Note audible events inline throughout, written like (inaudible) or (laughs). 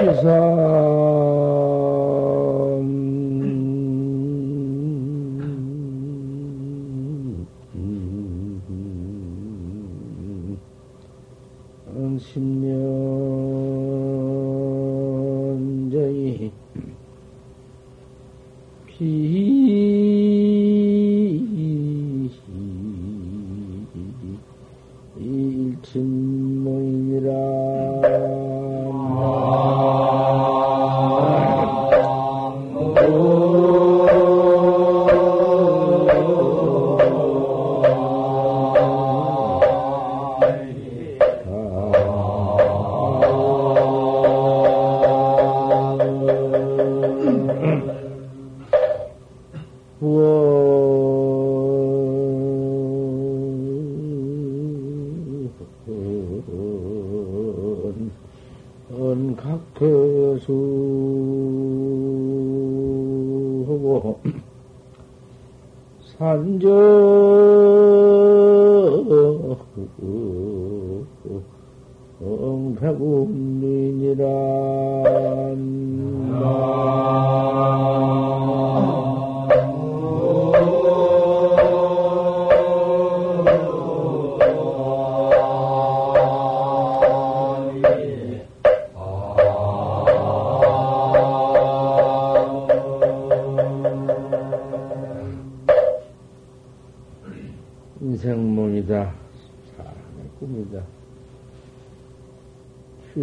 his uh,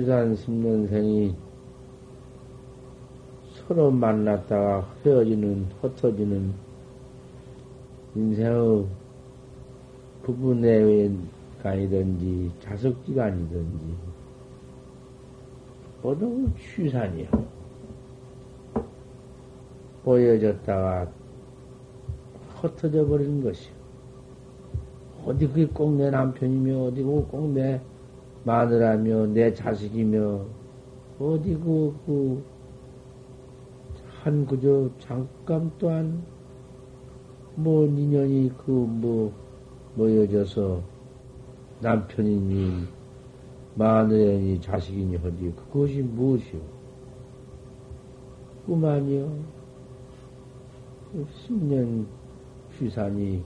산 10년생이 서로 만났다가 헤어지는, 흩어지는 인생의 부부 내외간이든지 자석지간이든지 모두 취산이야. 보여졌다가 흩어져 버리는 것이요. 어디 그게 꼭 내 남편이며 어디 꼭 내 마누라며 내 자식이며 어디 그, 그, 한 그저 잠깐 또한 뭐 인연이 그 뭐 모여져서 남편이니 마누라니 자식이니 어디 그것이 무엇이오? 꿈 아니요. 10년 휴산이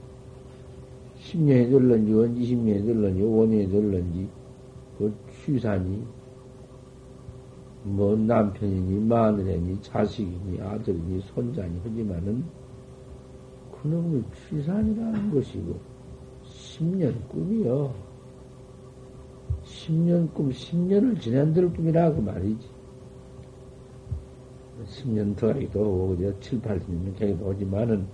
10년이 들런지, 20년이 들런지, 5년이 들런지, 그 취산이 뭐 남편이니 마누라니 자식이니 아들이니 손자니 하지만은 그놈의 취산이라는 것이고 10년 꿈이요. 10년 꿈, 10년을 지낸들 꿈이라고 말이지. 10년 더하기도 오고, 7, 80년 계기도 오지만은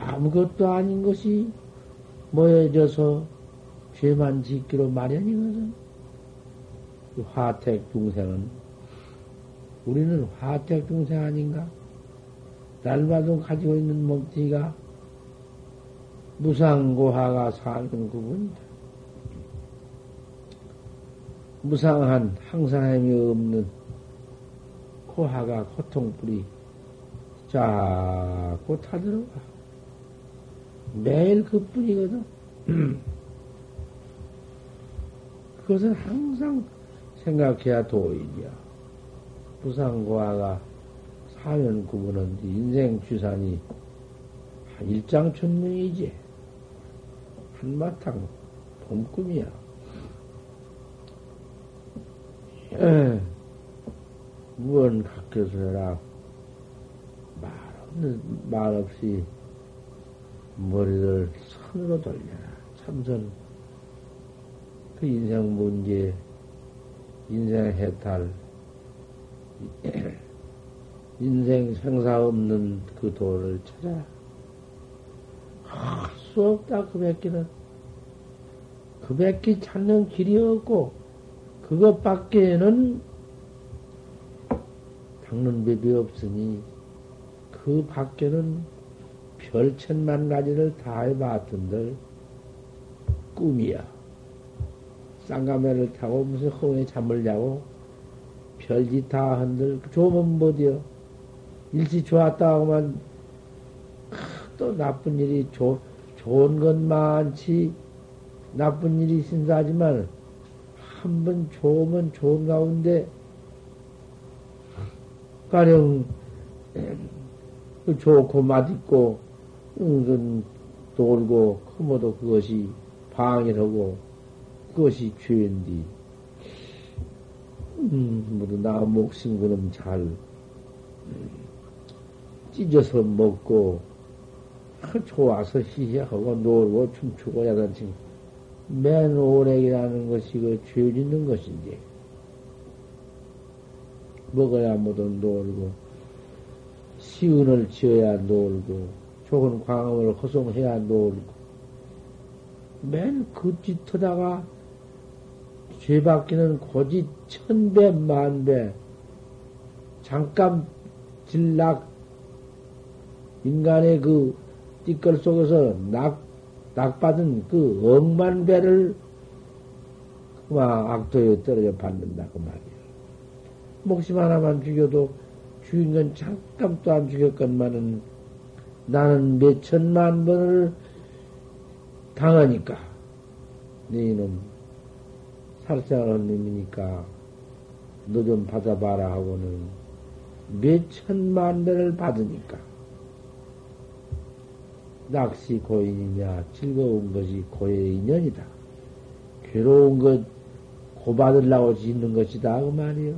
아무것도 아닌 것이 모여져서 죄만 짓기로 마련이거든. 화택 중생은 우리는 화택 중생 아닌가? 날마다 가지고 있는 몸뚱이가 무상고화가 사는 구분이다. 무상한 항상함이 없는 고화가 고통뿌리 자꾸 타들어가. 매일 그뿐이거든. 그것은 항상 생각해야 도이야. 부상고아가 사면 구분은 인생 주산이 일장천문이지. 한바탕 봄꿈이야. 무언 각교서 해라. 말 없는, 말 없이 머리를 손으로 돌려라. 참선 그 인생 문제, 인생 해탈, (clears throat) 인생 생사 없는 그 도를 찾아. 할 수 없다, 그 뱉기는. 그 뱉기 찾는 길이 없고, 그것밖에는 닦는 법이 없으니, 그 밖에는 별천만 가지를 다 해봤던들, 꿈이야. 쌍가매를 타고 무슨 허에 잠을 자고 별짓 다 한들 좋으면 못이요. 일시 좋았다 하고만 또 나쁜 일이 조, 좋은 건 많지 나쁜 일이 신사하지만 한 번 좋으면 좋은 가운데 가령 그 좋고 맛있고 은근 돌고 크모도 그것이 방해하고 그것이 죄인디. 음, 모두 나 목숨 그럼 잘 음, 찢어서 먹고 좋아서 희희하고 놀고 춤추고 야단치고 맨 오래이라는 것이 그죄 짓는 것인지. 먹어야 모두 놀고 시은을 지어야 놀고 좋은 광음을 허송해야 놀고 맨 그 짓 하다가 죄 받기는 고지 천배 만배 잠깐 질락 인간의 그 띠끌 속에서 낙, 낙받은 그 억만 배를 막 악도에 떨어져 받는다 그 말이야. 목숨 하나만 죽여도 죽인 건 잠깐도 안 죽였건만은 나는 몇 천만 번을 당하니까 너희는 살생하는 놈이니까 너 좀 받아봐라 하고는 몇 천만 배를 받으니까 낚시 고인이냐 즐거운 것이 고의 인연이다. 괴로운 것 고받으려고 짓는 것이다 그 말이요.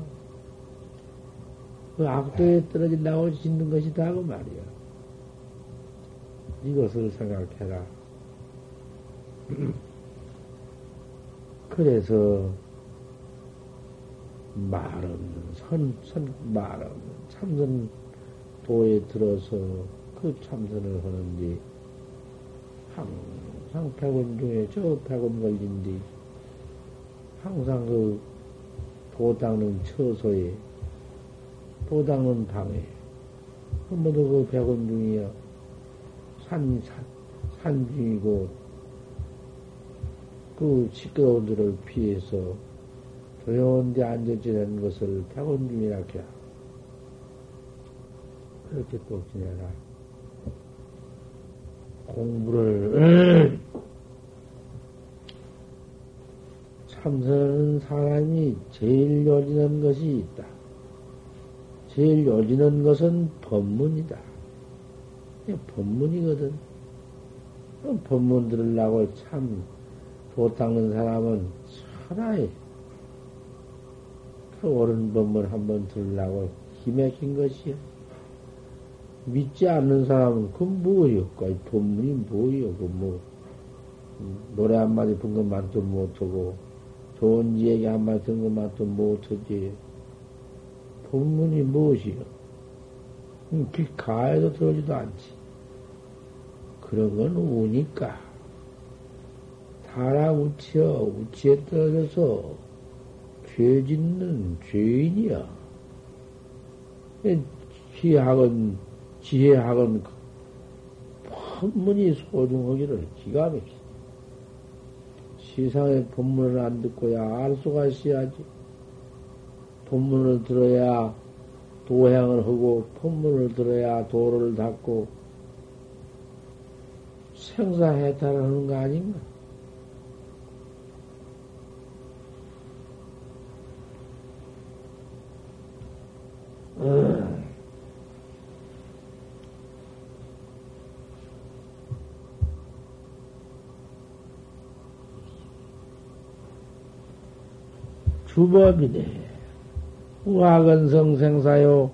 그 악도에 떨어지려고 짓는 것이다 그 말이요. 이것을 생각해라. (clears throat) 그래서 말 없는 선, 선, 말 없는 참선 도에 들어서 그 참선을 하는데 항상 백원 중에 저 백원 걸린 뒤 항상 그도 닦는 처소에 도 닦는 방에 모두 그 백원 중이야 산, 산, 산 중이고 그 시끄러운 데를 피해서 조용한 데 앉아 지내는 것을 백원 중이라 해. 그렇게 꼭 지내라. 공부를 (clears throat) 참선하는 사람이 제일 요지는 것이 있다. 제일 요지는 것은 법문이다. 법문이거든. 법문 들으려고 참, 도 닦는 사람은 천하에 그 옳은 법문 한번 들으려고 기맥힌 것이야. 믿지 않는 사람은 그 뭐예요? 그 본문이 뭐예요? 그 뭐, 노래 한마디 본 것만도 못하고, 좋은 얘기 한마디 든 것만도 못하지. 본문이 무엇이요? 그 가에도 들어오지도 않지. 그런 건 우니까. 타락 우치여, 우치에 떨어져서 죄 짓는 죄인이야. 희학은 지혜학은 법문이 소중하기를 기가 막히. 세상의 법문을 안 듣고야 알 수가 있어야지. 법문을 들어야 도향을 하고, 법문을 들어야 도를 닦고, 생사해탈을 하는 거 아닌가? 음. 주법이네. 우학은 성 생사요.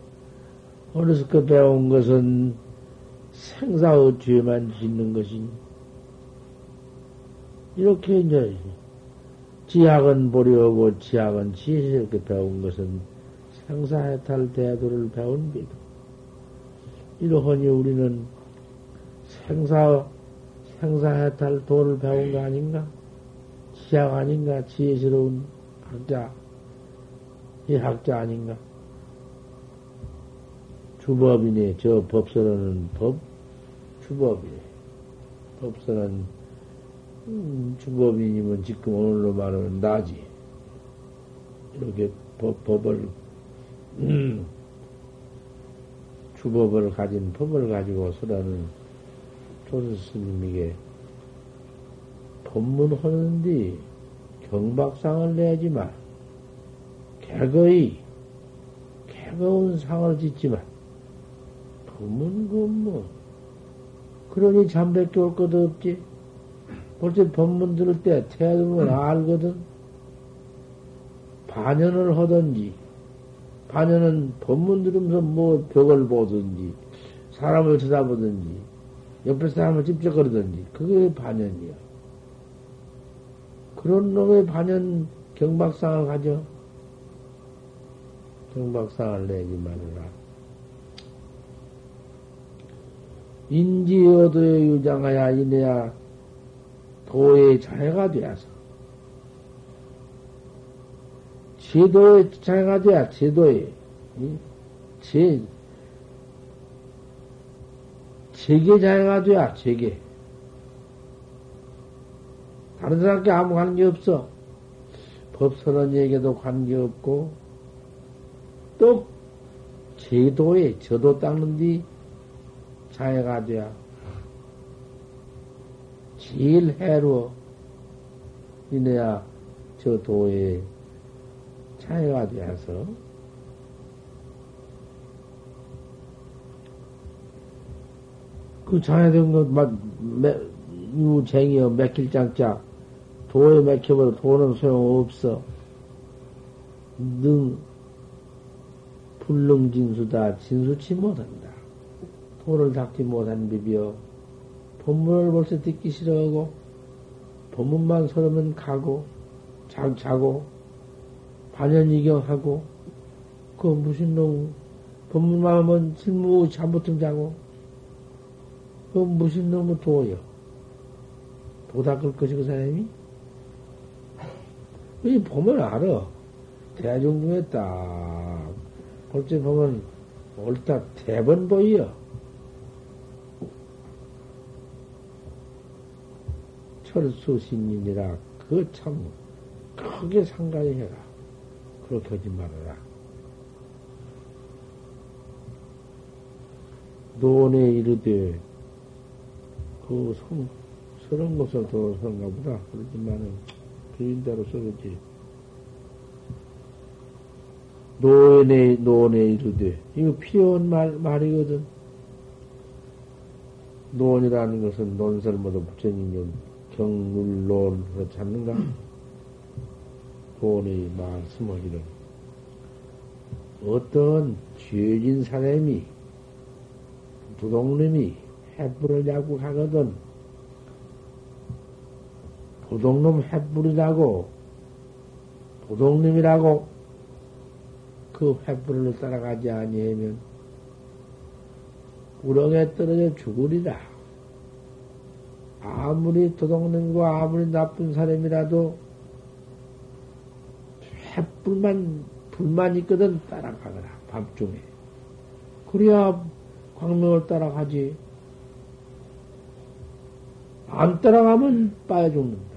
어렸을 배운 것은 생사의 죄만 짓는 것이니. 이렇게 이제 지학은 보려고 지학은 지혜롭게 배운 것은 생사해탈 대도를 배운 비도. 이러하니 우리는 생사, 생사해탈 도를 배운 거 아닌가? 지학 아닌가? 지혜스러운 학자, 이 학자 아닌가? 주법이네. 저 법서는 법, 주법이네. 법서는, 음, 주법이니면 지금 오늘로 말하면 나지. 이렇게 법, 법을, 음, 주법을 가진 법을 가지고 서라는 조선 스님에게 법문하는데 경박상을 내지 마. 개거의, 차가운 상을 짓지만, 법문, 그 뭐, 그러니 잠밖에 올 것도 없지. 벌써 법문 들을 때 태도를 알거든. 반연을 하든지, 반연은 법문 들으면서 뭐 벽을 보든지, 사람을 쳐다보든지, 옆에 사람을 찝쩍거리든지, 그게 반연이야. 그런 놈의 반연 경박상을 가져. 경박상을 내지 말아라. 인지어도에 유장하야 이내야 도의 자해가 되어서 제도의 자해가 되야 제도의 제 제계 자해가 돼야 제계. 다른 사람께 아무 관계 없어. 법선언에게도 관계 없고 또 제도에 저도 닦는 뒤 자해가 돼야 제일 해로워. 이내야 저 도에 차이가 되어서 그 장애된 것, 막, 매, 유쟁이여, 맥힐장짝, 도에 맥혀버려, 도는 소용없어. 능, 불능진수다, 진수치 못한다. 도를 닦지 못한 비비여, 본문을 벌써 듣기 싫어하고, 본문만 서르면 가고, 자, 자고, 반연이경하고, 그 무슨 놈, 본문만 하면 실무 잠부터 자고, 그 무슨 놈의 도요? 도 닦을 것이 그 사람이? 이 보면 알아. 대중 중에 딱, 볼때 보면, 옳다 대번 보여. 철수신인이라 그참 크게 상가히 해라. 그렇게 하지 말아라. 논에 이르되 그 성, 서른 것을 더 그런가 보다. 그렇지만은 주인대로 써겠지. 노에, 논에 이르되 이거 피어온 말, 말이거든. 논이라는 것은 논설모도 부처님 경물론으로 찾는가? (clears throat) 돈의 말씀하기를 어떤 죄진 사람이 부동놈이 해불을 잡고 가거든 부동놈 해불이라고 부동놈이라고 그 횃불을 따라가지 아니하면 우렁에 떨어져 죽으리라. 아무리 도둑놈과 아무리 나쁜 사람이라도 햇불만 불만 있거든 따라가거라 밤중에. 그래야 광명을 따라가지. 안 따라가면 빠져 죽는다.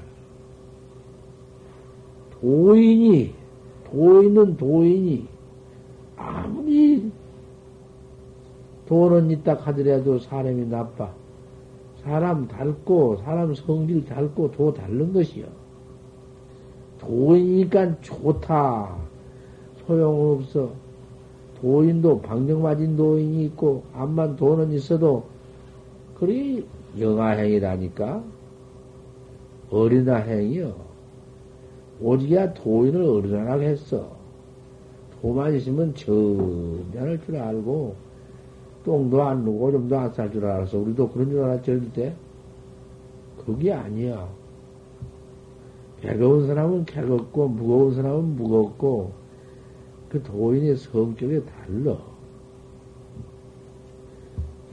도인이 도인은 도인이. 아무리 돈은 있다 하더라도 사람이 나빠 사람 닳고, 사람 성질 닳고, 도 닳는 것이요. 도이니까 좋다. 소용없어. 도인도 방정 맞은 도인이 있고, 암만 돈은 있어도, 그리 영아행이라니까? 어린아행이요. 오직야 도인을 어린아라고 했어. 도만 있으면 전자할 줄 알고, 똥도 안 누고 오줌도 안 쌀 줄 알았어. 우리도 그런 줄 알았지, 어릴 때? 그게 아니야. 배고운 사람은 개겁고, 무거운 사람은 무겁고, 그 도인의 성격이 달라.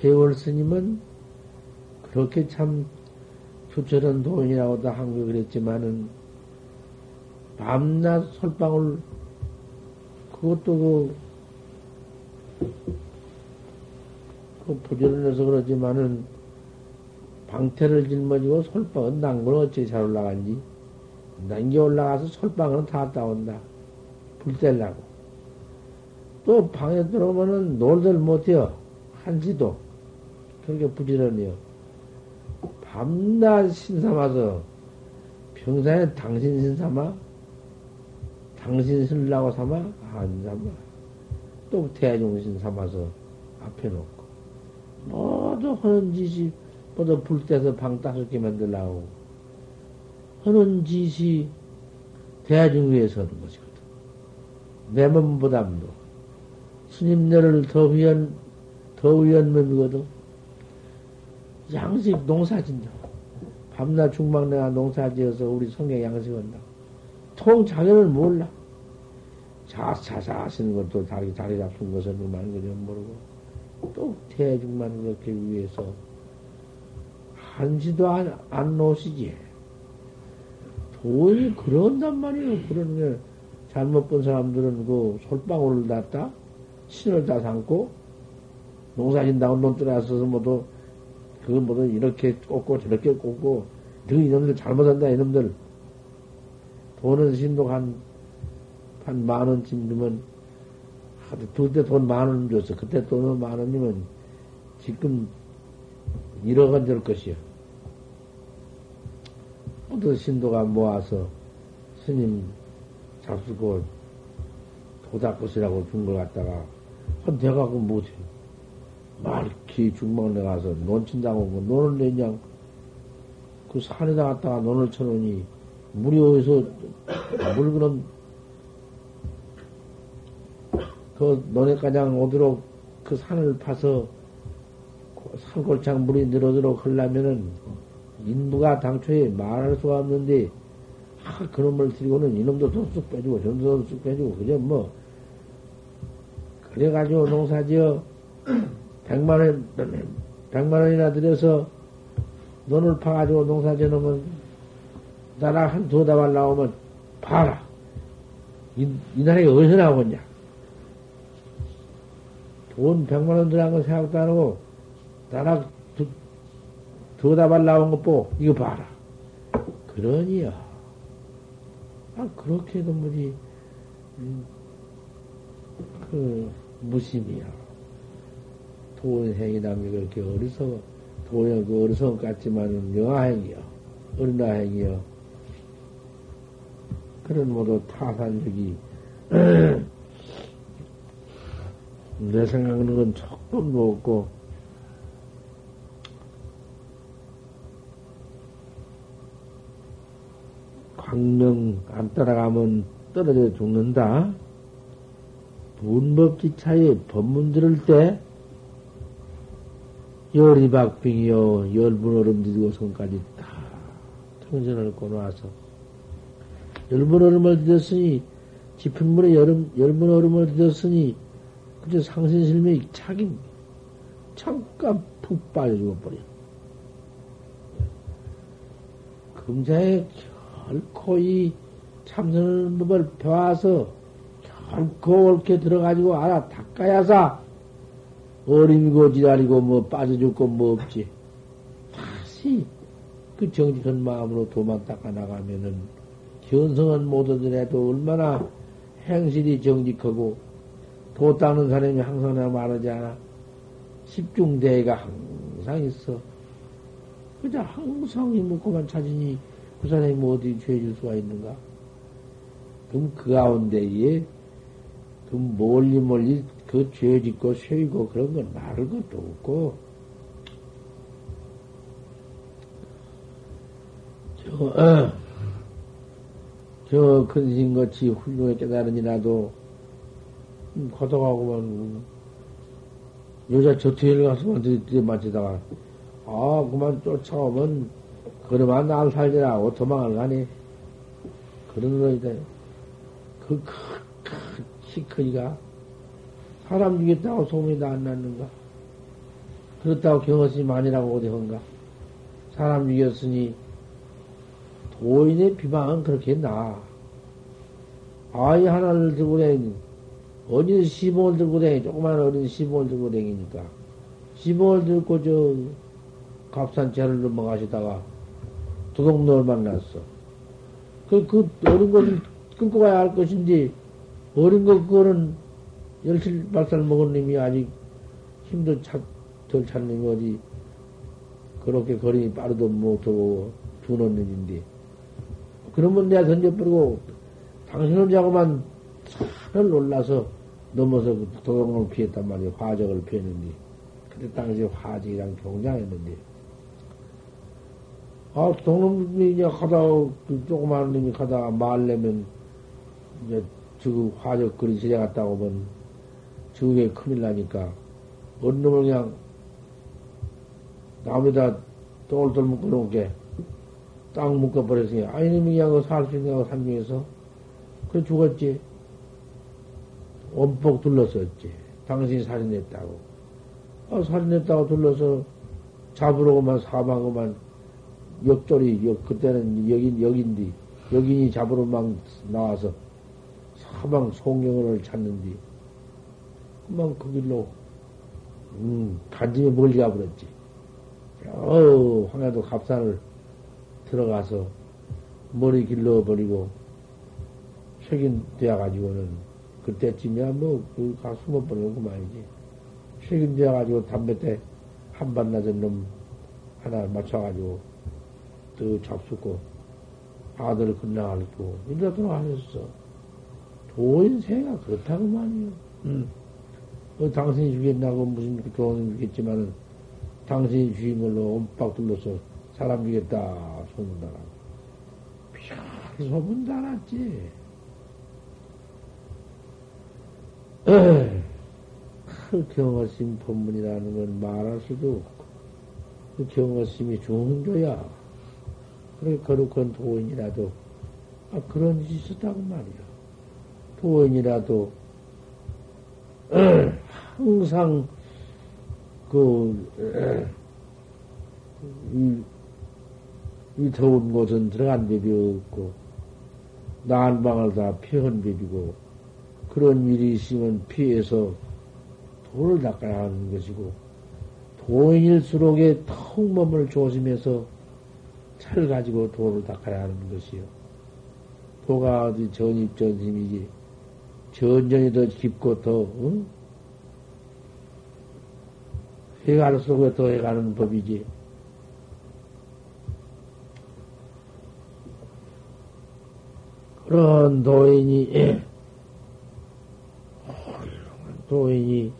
해월 스님은 그렇게 참 수철한 도인이라고도 한국에 그랬지만은, 밤낮 솔방울, 그것도 그, 그 부지런해서 그러지만은 방태를 짊어지고 솔방은 난건 어찌 잘 올라간지. 난게 올라가서 솔방은 다 따온다. 불 떼려고. 또 방에 들어오면은 놀들 못해요. 한시도. 그렇게 부지런해요. 밤낮 신삼아서 평소에 당신 신삼아? 당신 신라고 삼아? 안 삼아. 또 대중신 삼아서 앞에 놓고 모두 하는 짓이 모두 불 때서 방개 만들라고 하는 짓이 대중 위에서 하는 것이거든. 내 몸보담도 스님네를 더 위한 더 위한 몸이거든. 양식 농사진다. 밤낮 중막 내가 농사지어서 우리 성경 양식한다. 통 자기는 몰라. 자자자 하시는 것도 자기 자리 잡힌 것은 그만 그냥 모르고 또 대중만 그렇게 위해서 한시도 안, 안 놓으시지. 돈이 그런단 말이에요. 그런 게 잘못 본 사람들은 그 솔방울을 놨다 신을 다 삼고 농사 진다고 논 들어서서 뭐도 그거 뭐도 이렇게 꽂고 저렇게 꽂고 그 이놈들 잘못한다 이놈들 돈은 신도 한 한 만 원쯤 주면 그때 돈 만 원 줬어. 그때 돈은 만 원이면 지금 1억 원될 것이요 모두 신도가 모아서 스님 잡수고 도닥것이라고 준 걸 갖다가 한 대가 그 못해 말기 중망내 가서 논친다고 뭐 논을 내냐? 그 산에다 갔다가 논을 쳐놓으니 물이 어디서 물 그런 그 논에가장 오도록 그 산을 파서 산골창 물이 늘어도록 하려면은 인부가 당초에 말할 수가 없는데 아, 그놈을 들고는 이놈도 쑥쑥 빼주고 저놈도 쑥 빼주고 그저 뭐 그래가지고 농사지어 (clears throat) 백만 원 백만 원이나 들여서 논을 파가지고 농사지어 놓으면 나라 한 두어 다발 나오면 봐라. 이, 이 나라에 어디서 나오겠냐 돈 백만 원 들어간 거 생각도 안 하고 나라 두어 다발 나온 거 보고 이거 봐라. 그러니요. 아 그렇게도 뭐지 음, 그 무심이야 도원행이라는 게 그렇게 어리석어 도원 그 어리석은 같지만은 영아행이요. 어린아행이요. 그런 모두 타산력이 (clears throat) 내 생각하는 건 조금도 없고 광명 안 따라가면 떨어져 죽는다. 문법지차에 법문 들을 때 열이 박빙이요 열분 얼음 들고 손까지 다 통전을 꺼놓아서 열분 얼음을 드렸으니 짚은 물에 열분 얼음을 드렸으니 그저 상신실명이 차긴 잠깐 푹 빠져 죽어버려. 금자에 결코 이 참선을 법을 배워서 결코 옳게 들어가지고 알아 닦아야사 어림이고 지랄이고 뭐 빠져 죽고 뭐 없지. 다시 그 정직한 마음으로 도만 닦아 나가면은 견성은 못 얻으래도 얼마나 행실이 정직하고 도 닦는 사람이 항상 내가 말하지 않아. 십중대가 항상 있어. 그저 항상 이먹고만 찾으니 그 사람이 뭐 어디 죄질 수가 있는가? 그럼 그 가운데에 그 멀리 멀리 그 죄 짓고 쇠이고 그런 건 말할 것도 없고 저, 어, 저 근신같이 훌륭히 깨달으니라도 걷어가고만 여자 저 뒤에 가서만 뒤에 맞지다가 아 그만 쫓아오면 그러면 날 살리라고 도망을 가니 그런 거이다 그 시크이가 사람 죽였다고 소문이 다 안 났는가? 그렇다고 경허스님 아니라고 어디 한가? 사람 죽였으니 도인의 비방은 그렇게 나. 아이 하나를 들고 다니는, 어린 시봉을 들고 다니, 조그만 어린 시봉을 들고 다니니까. 시봉을 들고 저, 값산 죄를 넘어가시다가 도둑놈을 만났어. 그, 그 어린 것을 끊고 가야 할 것인지, 어린 것, 그거는 열칠 박살 먹은 놈이 아직 힘도 차, 덜찬 놈이 어디, 그렇게 걸음이 빠르도 못하고 두는 놈인데. 그러면 내가 던져버리고, 당신은 자고만 산을 놀라서 넘어서 그 도둑을 피했단 말이에요. 화적을 피했는데. 그때 당시에 화적이랑 경장했는데. 아, 동놈이 이제 가다, 그 조그마한 놈이 가다가 말려면, 이제, 저 화적 그리 지내갔다 오면, 저게 큰일 나니까, 어느 놈을 그냥, 나무에다 똘똘 묶어놓게, 딱 묶어버렸으니, 아니, 놈이 그냥 살수 있는 산 중에서, 그래 죽었지. 원폭 둘러섰지. 당신이 살인했다고. 아, 살인했다고 둘러서 잡으러고만 사망고만 역졸이, 역, 그때는 여긴, 여긴디. 여긴이 잡으러 막 나와서 사방 송경을 찾는디. 그만 그 길로, 음, 간짐에 멀리 가버렸지. 어, 황해도 갑산을 들어가서 머리 길러버리고, 책임 되어가지고는 그때쯤이야 뭐, 그, 가 숨어버리고 그만이지. 책임 되어가지고 담배 때 한반 낮은 놈 하나 맞춰가지고 또 잡수고 아들을 끝나가고 이러도록 하셨어. 도인세가 그렇다고 말이요. 음. 어, 당신이 죽였나고 무슨 교훈을 주겠지만은 당신이 죽인 걸로 옴빡 둘러서 사람 죽였다 소문다라. 별 소문 달았지. 그 경어심 법문이라는 건 말할 수도 없고, 그 경어심이 좋은 거야. 그래, 거룩한 도인이라도, 아, 그런 짓이 있었다고 말이야. 도인이라도, (clears throat) 항상, 그, 이, 이 더운 곳은 들어간 법이 없고, 난방을 다 피한 법이고, 그런 일이 있으면 피해서 도를 닦아야 하는 것이고, 도인일수록에 턱 몸을 조심해서 차를 가지고 도를 닦아야 하는 것이요. 도가 어디 전입전심이지. 전전이 더 깊고 더, 응? 해갈수록 더 해가는 법이지. 그런 도인이, 도인이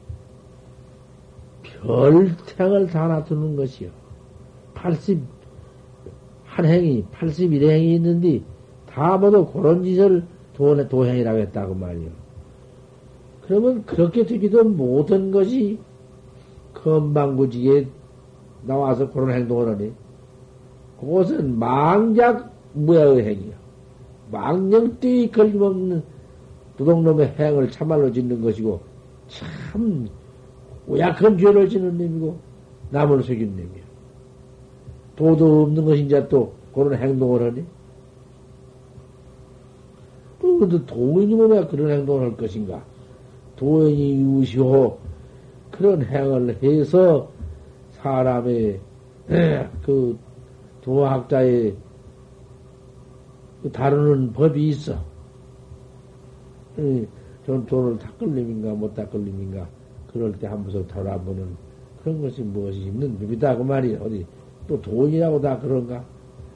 별택을 다 놔두는 것이요. 80, 한 행이, 81행이 있는데, 다 모두 그런 짓을 도, 도행이라고 했다고 말이요. 그러면 그렇게 되기도 모든 것이 건방구지에 나와서 그런 행동을 하니, 그것은 망작 무야의 행이요. 망령띠 걸림없는 도둑놈의 행을 참말로 짓는 것이고, 참 오약한 죄를 지는 놈이고 남을 속인 놈이야. 도도 없는 이제 또 그런 행동을 하니? 그런데 도인이 뭐냐 그런 행동을 할 것인가? 도인이 유시호 그런 행을 해서 사람의 그 도학자의 그 다루는 법이 있어. 전 돈을 닦을림인가 못 닦을림인가 그럴 때 한 번씩 돌아보는 그런 것이 무엇이 있는 법이다. 그 말이야 어디 또 돈이라고 다 그런가?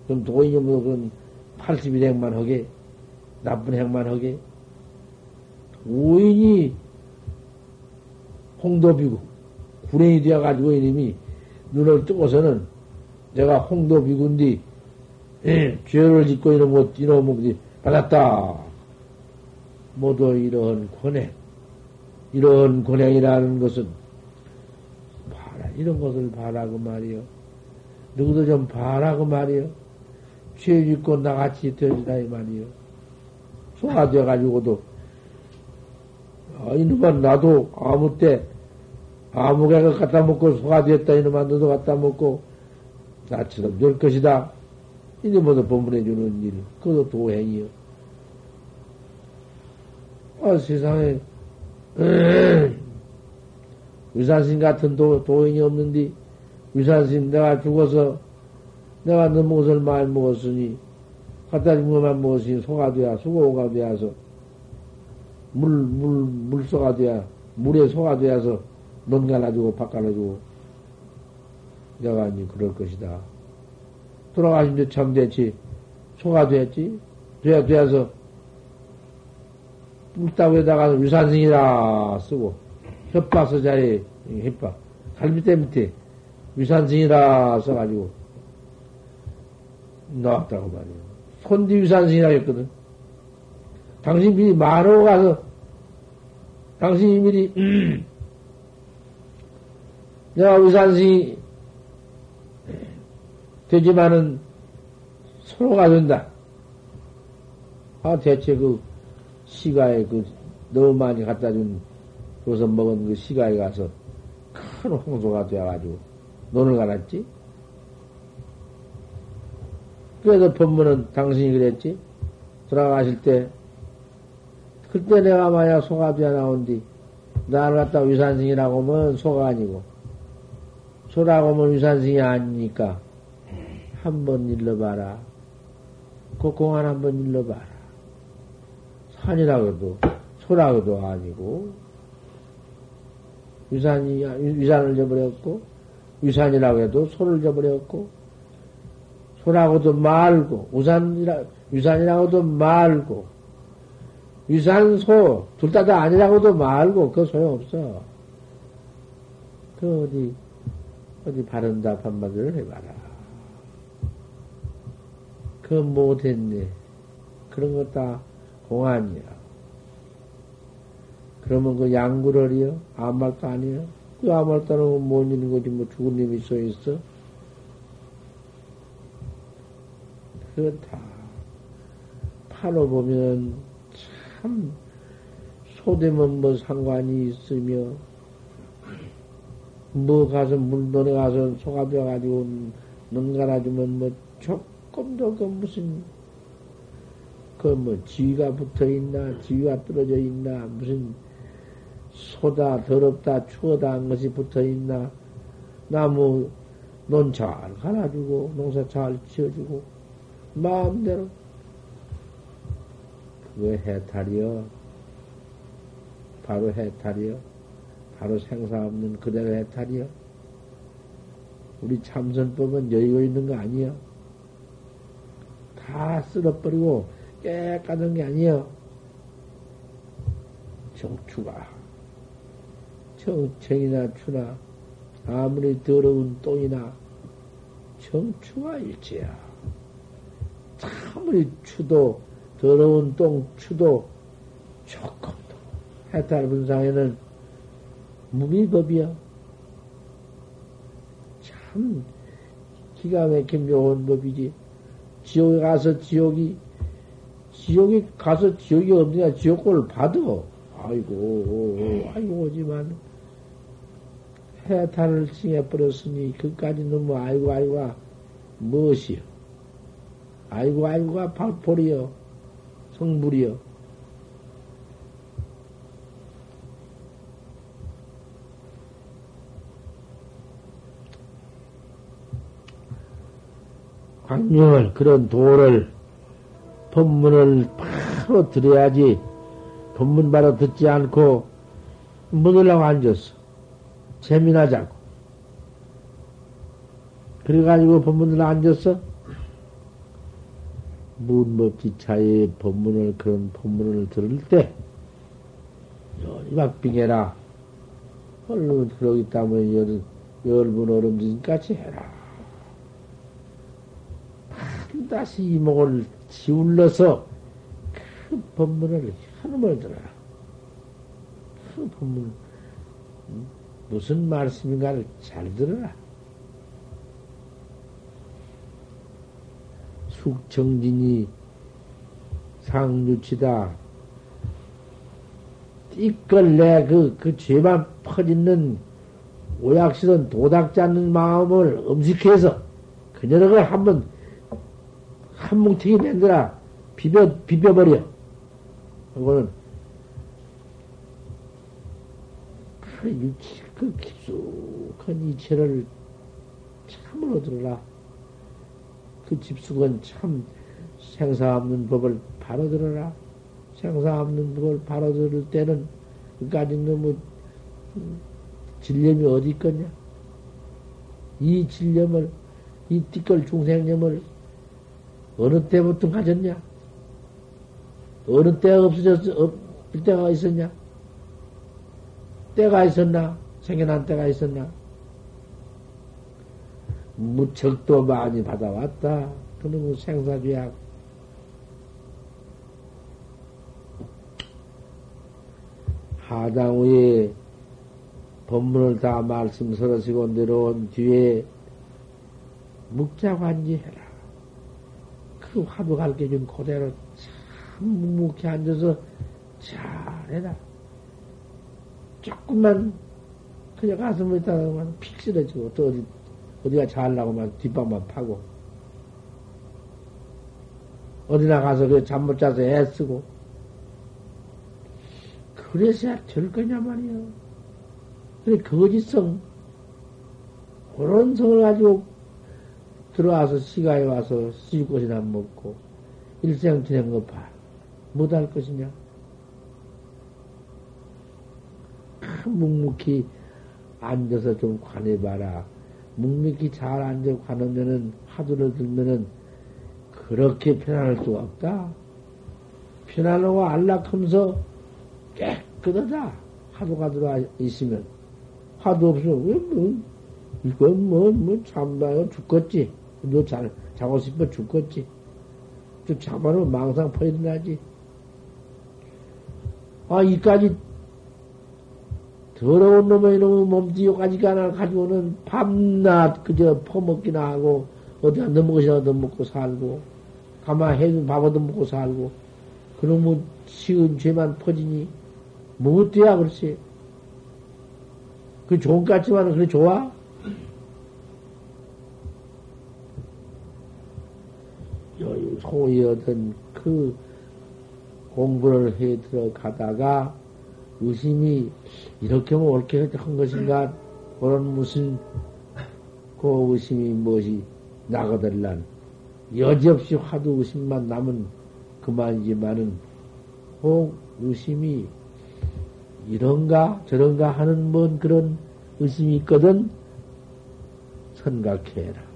그럼 돈이면 뭐 그런 81행만 하게 나쁜 행만 하게? 도인이 홍도비고 구랭이 되어가지고 이놈이 눈을 뜨고서는 내가 홍도비군디 예, 죄를 짓고 이런 것것 받았다 모두 이런 권행, 이런 권행이라는 것은 봐라, 이런 것을 봐라고 말이요. 누구도 좀 봐라고 말이요. 죄 짓고 나같이 되어지다 이 말이요. 소가 되어가지고도 아, 이놈아 나도 아무 때 아무 개가 갖다 먹고 소가 되었다 이놈아 너도 갖다 먹고 나처럼 될 것이다. 이놈모두 본문해 주는 일, 그것도 도행이요. 아, 세상에, 위산신 같은 도, 도인이 없는데, 위산신 내가 죽어서, 내가 너 무엇을 많이 먹었으니, 갖다 준 것만 먹었으니, 소가 돼야, 수고가 되어서, 물, 물, 물소가 돼야, 물에 소가 되어서, 넌 갈아주고, 밥 갈아주고, 내가 이제 그럴 것이다. 돌아가신 참 됐지. 소가 됐지. 돼야, 돼서, 묵다구에다가 위산승이라 쓰고, 협박서 자리, 협박. 갈비대 밑에 위산승이라 써가지고, 나왔다고 말이에요. 손디 위산승이라 했거든. 당신 미리 말하고 가서, 당신이 미리, 음, (clears throat) 내가 위산승이 되지만은 서로가 된다. 아, 대체 그 시가에 그 너무 많이 갖다 준, 거기서 먹은 그 시가에 가서 큰 홍소가 되어가지고 논을 갈았지? 그래서 법문은 당신이 그랬지? 돌아가실 때, 그때 내가 만약 소가 되어 나온뒤, 나를 갖다 위산승이라고 하면 소가 아니고, 소라고 하면 위산승이 아니니까, 한 번 일러봐라. 그 공안 한 번 일러봐라. 산이라고도, 소라고도 아니고, 위산이, 위산을 저버렸고, 위산이라고 해도 소를 저버렸고, 소라고도 말고, 우산이라, 위산이라고도 말고, 위산소, 둘 다 다 아니라고도 말고, 그거 소용 없어. 그 어디, 어디 바른 답 한마디를 해봐라. 그 못했네. 그런 것 다 공안이야. 그러면 그 양구를이요? 아무 말도 아니에요? 그 하고 못 있는 거지, 뭐 죽은 놈이 써 있어? 그렇다. 파로 보면 참 소되면 뭐 상관이 있으며 뭐 가서 물돈에 가서 소가 되어가지고 눈 갈아주면 뭐 조금도 그 무슨 그 뭐 지위가 붙어 있나 지위가 떨어져 있나 무슨 소다 더럽다 추하다 한 것이 붙어 있나 나무 논 잘 갈아주고 농사 잘 지어주고 마음대로. 그거 해탈이여. 바로 해탈이여. 바로 생사 없는 그대로 해탈이여. 우리 참선법은 여유가 있는 거 아니여. 다 쓸어버리고 깨끗한 게 아니여. 정추가 정청이나 추나 아무리 더러운 똥이나 정추가 일체야. 아무리 추도 더러운 똥 추도 조금도 해탈 분상에는 무미법이야. 참 기가 막힌 묘한 법이지. 지옥에 가서 지옥이, 지옥에 가서 지옥이 없느냐, 지옥골을 받아. 아이고, 아이고, 오지만, 해탈을 칭해 버렸으니, 그까지 너무 아이고, 아이고가 무엇이요? 아이고, 아이고가 발포리요. 성불이요. 광명을 그런 도를 법문을 바로 들어야지 법문 바로 듣지 않고 묻으려고 앉았어. 재미나자고. 그래가지고 법문을 앉았어. 문법지차의 법문을, 그런 법문을 들을 때, 열박빙해라. 얼른 그러기 때문에 열, 열분 얼음진같이 해라. 다시 이목을 지울러서 그 법문을 한음을 들어라. 그 법문, 무슨 말씀인가를 잘 들어라. 숙청진이 상류치다. 띠끌내 그, 그 죄만 퍼짓는 오약실은 도닥지 않는 마음을 음식해서 그녀를 한번 한 뭉탱이 만들어 비벼, 비벼버려. 그거는 그 유치, 그 깊숙한 이체를 참으로 들어라. 그 집숙은 참 생사 없는 법을 바로 들어라. 생사 없는 법을 바로 들을 때는 그까지 너무 진념이 어디 있겠냐? 이 진념을, 이 띠끌 중생념을 어느 때부터 가졌냐? 어느 때 없어졌, 없, 일때가 있었냐? 때가 있었나? 생겨난 때가 있었나? 무척도 많이 받아왔다. 그놈의 생사죄악. 하당 후에 법문을 다 말씀 서러시고 내려온 뒤에 묵자관지해라. 그 화두 가르쳐준 그대로 참 묵묵히 앉아서 잘해라. 조금만 그냥 가슴을 있다가만 픽 쓰러지고 또 어디, 어디가 잘나고만 뒷방만 파고 어디나 가서 그 잠 못 자서 애쓰고 그래서야 될 거냐 말이야. 그래 거짓성 그런 성을 가지고 들어와서 시가에 와서 수육것이나 먹고 일생 지낸 거 봐. 못할 것이냐? 묵묵히 앉아서 좀 관해봐라. 묵묵히 잘 앉아 관하면은, 화두를 들면은, 그렇게 편안할 수가 없다. 편안하고 안락하면서 깨끗하다. 화두가 들어와 있으면. 화두 없으면, 왜, 뭐, 이건 뭐, 뭐, 잠나요? 죽겠지. 너 자, 자고 싶어 죽겠지. 또 자만은 망상 퍼일어나지. 아, 이까지 더러운 놈의 이놈의 몸뚱이까지 가 나 가지고는 밤낮 그저 퍼먹기나 하고 어디 앉아먹 것이나 얻어먹고 살고 가만 해준 밥 얻어먹고 살고 그놈의 쉬운 죄만 퍼지니 뭐 어때야 그렇지 그 좋은 것 같지만 그래 좋아? 소위 어떤 그 공부를 해 들어가다가 의심이 이렇게 하면 옳게 한 것인가? 그런 무슨 그 의심이 무엇이 나거들란? 여지없이 화두 의심만 남은 그만이지만은 혹 의심이 이런가 저런가 하는 뭔 그런 의심이 있거든? 생각해라.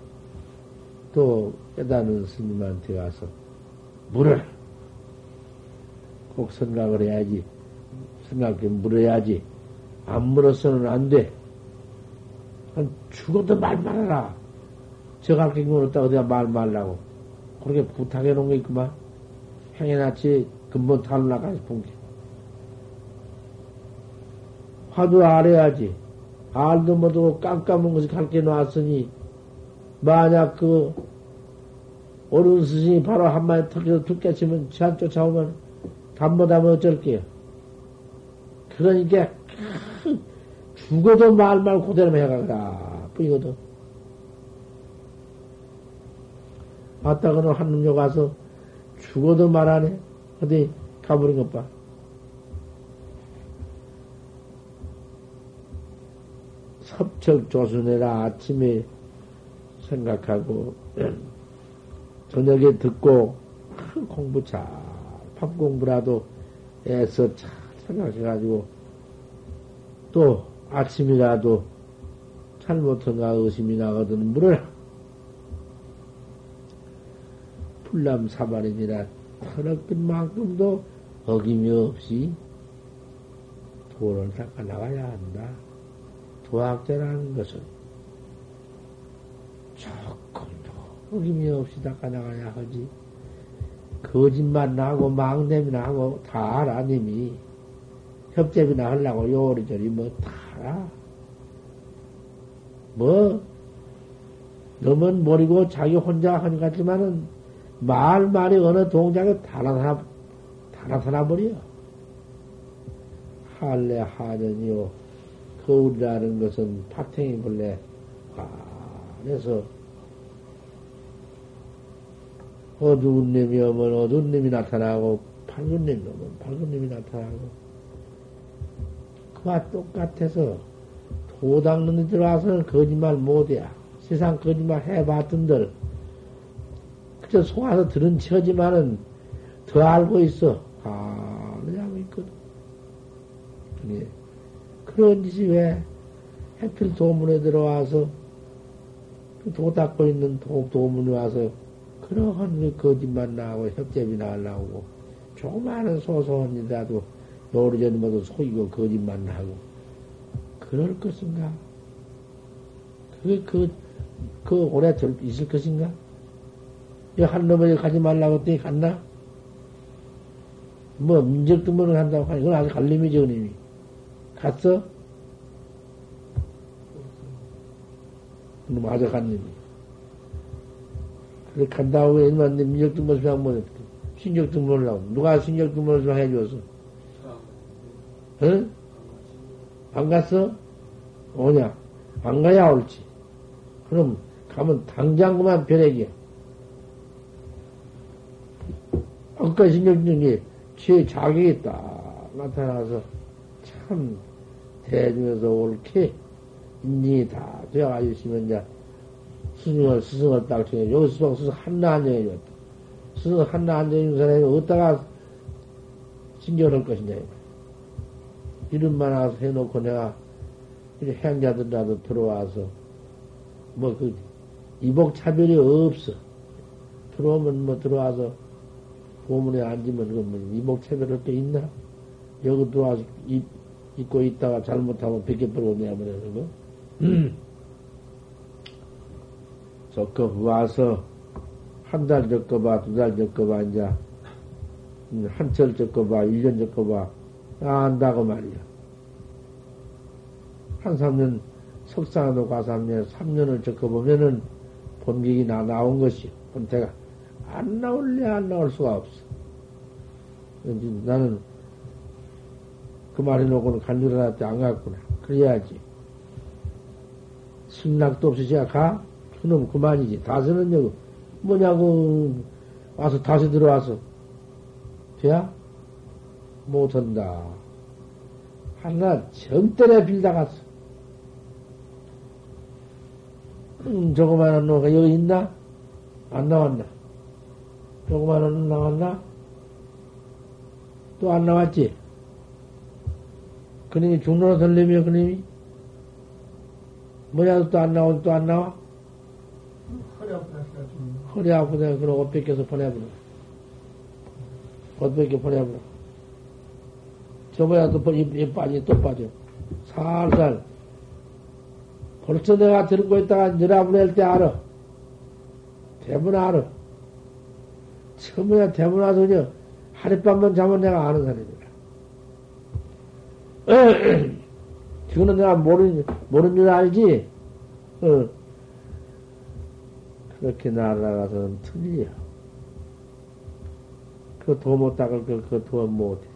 또 깨닫는 스님한테 가서 물어라. 꼭 생각을 해야지. 생각해 물어야지. 안 물어서는 안 돼. 죽어도 말 말아라. 저 갈게 물었다 어디가 말 말라고. 그렇게 부탁해 놓은 게 있구만. 행해놨지 근본 나가서 본 게. 화두 알아야지. 알도 못하고 깜깜한 것을 가르쳐 놨으니, 만약 그, 어른 스승이 바로 한마디 턱에서 죽게 치면 지한 쫓아오면 담보다면 어쩔게요. 그러니까 (laughs) 죽어도 말말 그대로 해가라 뿐이거든. 아따그는 한놈녀 가서 죽어도 말안 해. 어디 가버린 것 봐. 섭척 조순해라 아침에 생각하고 저녁에 듣고 공부 잘, 밥 공부라도 애써 잘 생각해가지고 또 아침이라도 잘못한가 의심이 나거든 물어라. 불남 사발이니라 터럭든 만큼도 어김이 없이 도를 닦아 나가야 한다. 도학자라는 것은 조금도 어김이 없이 닦아 나가야 하지. 거짓말 나고 망냄이나 하고 다 알아, 님이. 협잡이나 하려고 요리저리 뭐 다 알아. 뭐, 너는 모르고 자기 혼자 하는 것 같지만은 말, 말이 어느 동작에 다 나타나 버려. 할래, 하느니요. 거울이라는 것은 파탱이 본래 안에서 어두운 놈이 오면 어두운 놈이 나타나고 밝은 놈이 오면 밝은 놈이 나타나고 그와 똑같아서 도당는 데 들어와서는 거짓말 못해. 세상 거짓말 해봤던들 그저 속아서 들은 처지만은 더 알고 있어. 아, 그냥 있거든. 그래. 그런 짓이 왜 해필 도문에 들어와서 그 도 닦고 있는 도, 도문에 와서 그러한 거짓말 나오고 협잡이 나오고 조그마한 소소한 일이라도 노르전 모두 속이고 거짓만 하고 그럴 것인가? 그게 그, 그 오래 있을 것인가? 한 놈에게 가지 말라고 했더니 갔나? 뭐, 민족 등본을 한다고 하니, 그건 아주 갈림이죠, 그님이. 갔어? 아주 갈림이. 그래, 간다고 해만 민족 등본 수양 못 신적 등본을 하고. 누가 신적 등본을 좀 해줘서? 응? 안 갔어? 오냐? 안 가야 옳지. 그럼 가면 당장 그만 변해기야. 아까 신경증이 제 자격이 딱 나타나서 참 대중에서 옳게 인증이 다 되어가 있으면 이제 스승을, 스승을 딱 정해. 여기 스승, 스승 한나 안 정해줬다. 스승 한나 안 정해준 사람이 어디다가 신경을 할 것이냐. 이름만 와서 해놓고 내가 행자들이라도 들어와서 뭐 그 이복 차별이 없어. 들어오면 뭐 들어와서 보문에 앉으면 그뭐 이복 차별 할 게 있나? 여기 들어와서 입, 입고 있다가 잘못하면 벗겨버리고 내버려는 거. 음. 적급 와서 한 달 적급봐, 두 달 적급봐, 이제 한철 적급봐, 일년 적급봐, 안다고 말이야. 한 3년, 석사도 과삼년, 3년을 적어보면은 본격이 나, 나온 것이, 본태가. 안 나올래, 안 나올 수가 없어. 나는 그 말 해놓고는 간주라한테 안 갔구나. 그래야지. 승낙도 없이 제가 가? 그놈 그만이지. 다스는 여기, 뭐냐고, 와서 다시 들어와서. 돼야? 못한다. 하나 정때에 빌다 갔어. 음, 조그마한 놈가 여기 있나? 안 나왔나? 조그마한 놈 나왔나? 또 안 나왔지? 그님이 중로로 설레며 그님이? 뭐냐, 또 안 나온, 또 안 나와? 허리 아프다. 허리 아프다. 그럼 옷 벗겨서 보내버려. 옷 벗겨 보내버려. 저번에 또 입, 입 빠지, 또 빠져. 살살. 벌써 내가 들고 있다가 늘어보낼 때 알아. 대문 알아. 처음에 대문 와서 그냥 하룻밤만 자면 내가 아는 사람이야. (clears throat) (clears throat) 지금은 내가 모르는, 모르는 줄 알지? 어. 그렇게 날아가서는 틀려. 그도못 닦을 거, 그도 못해.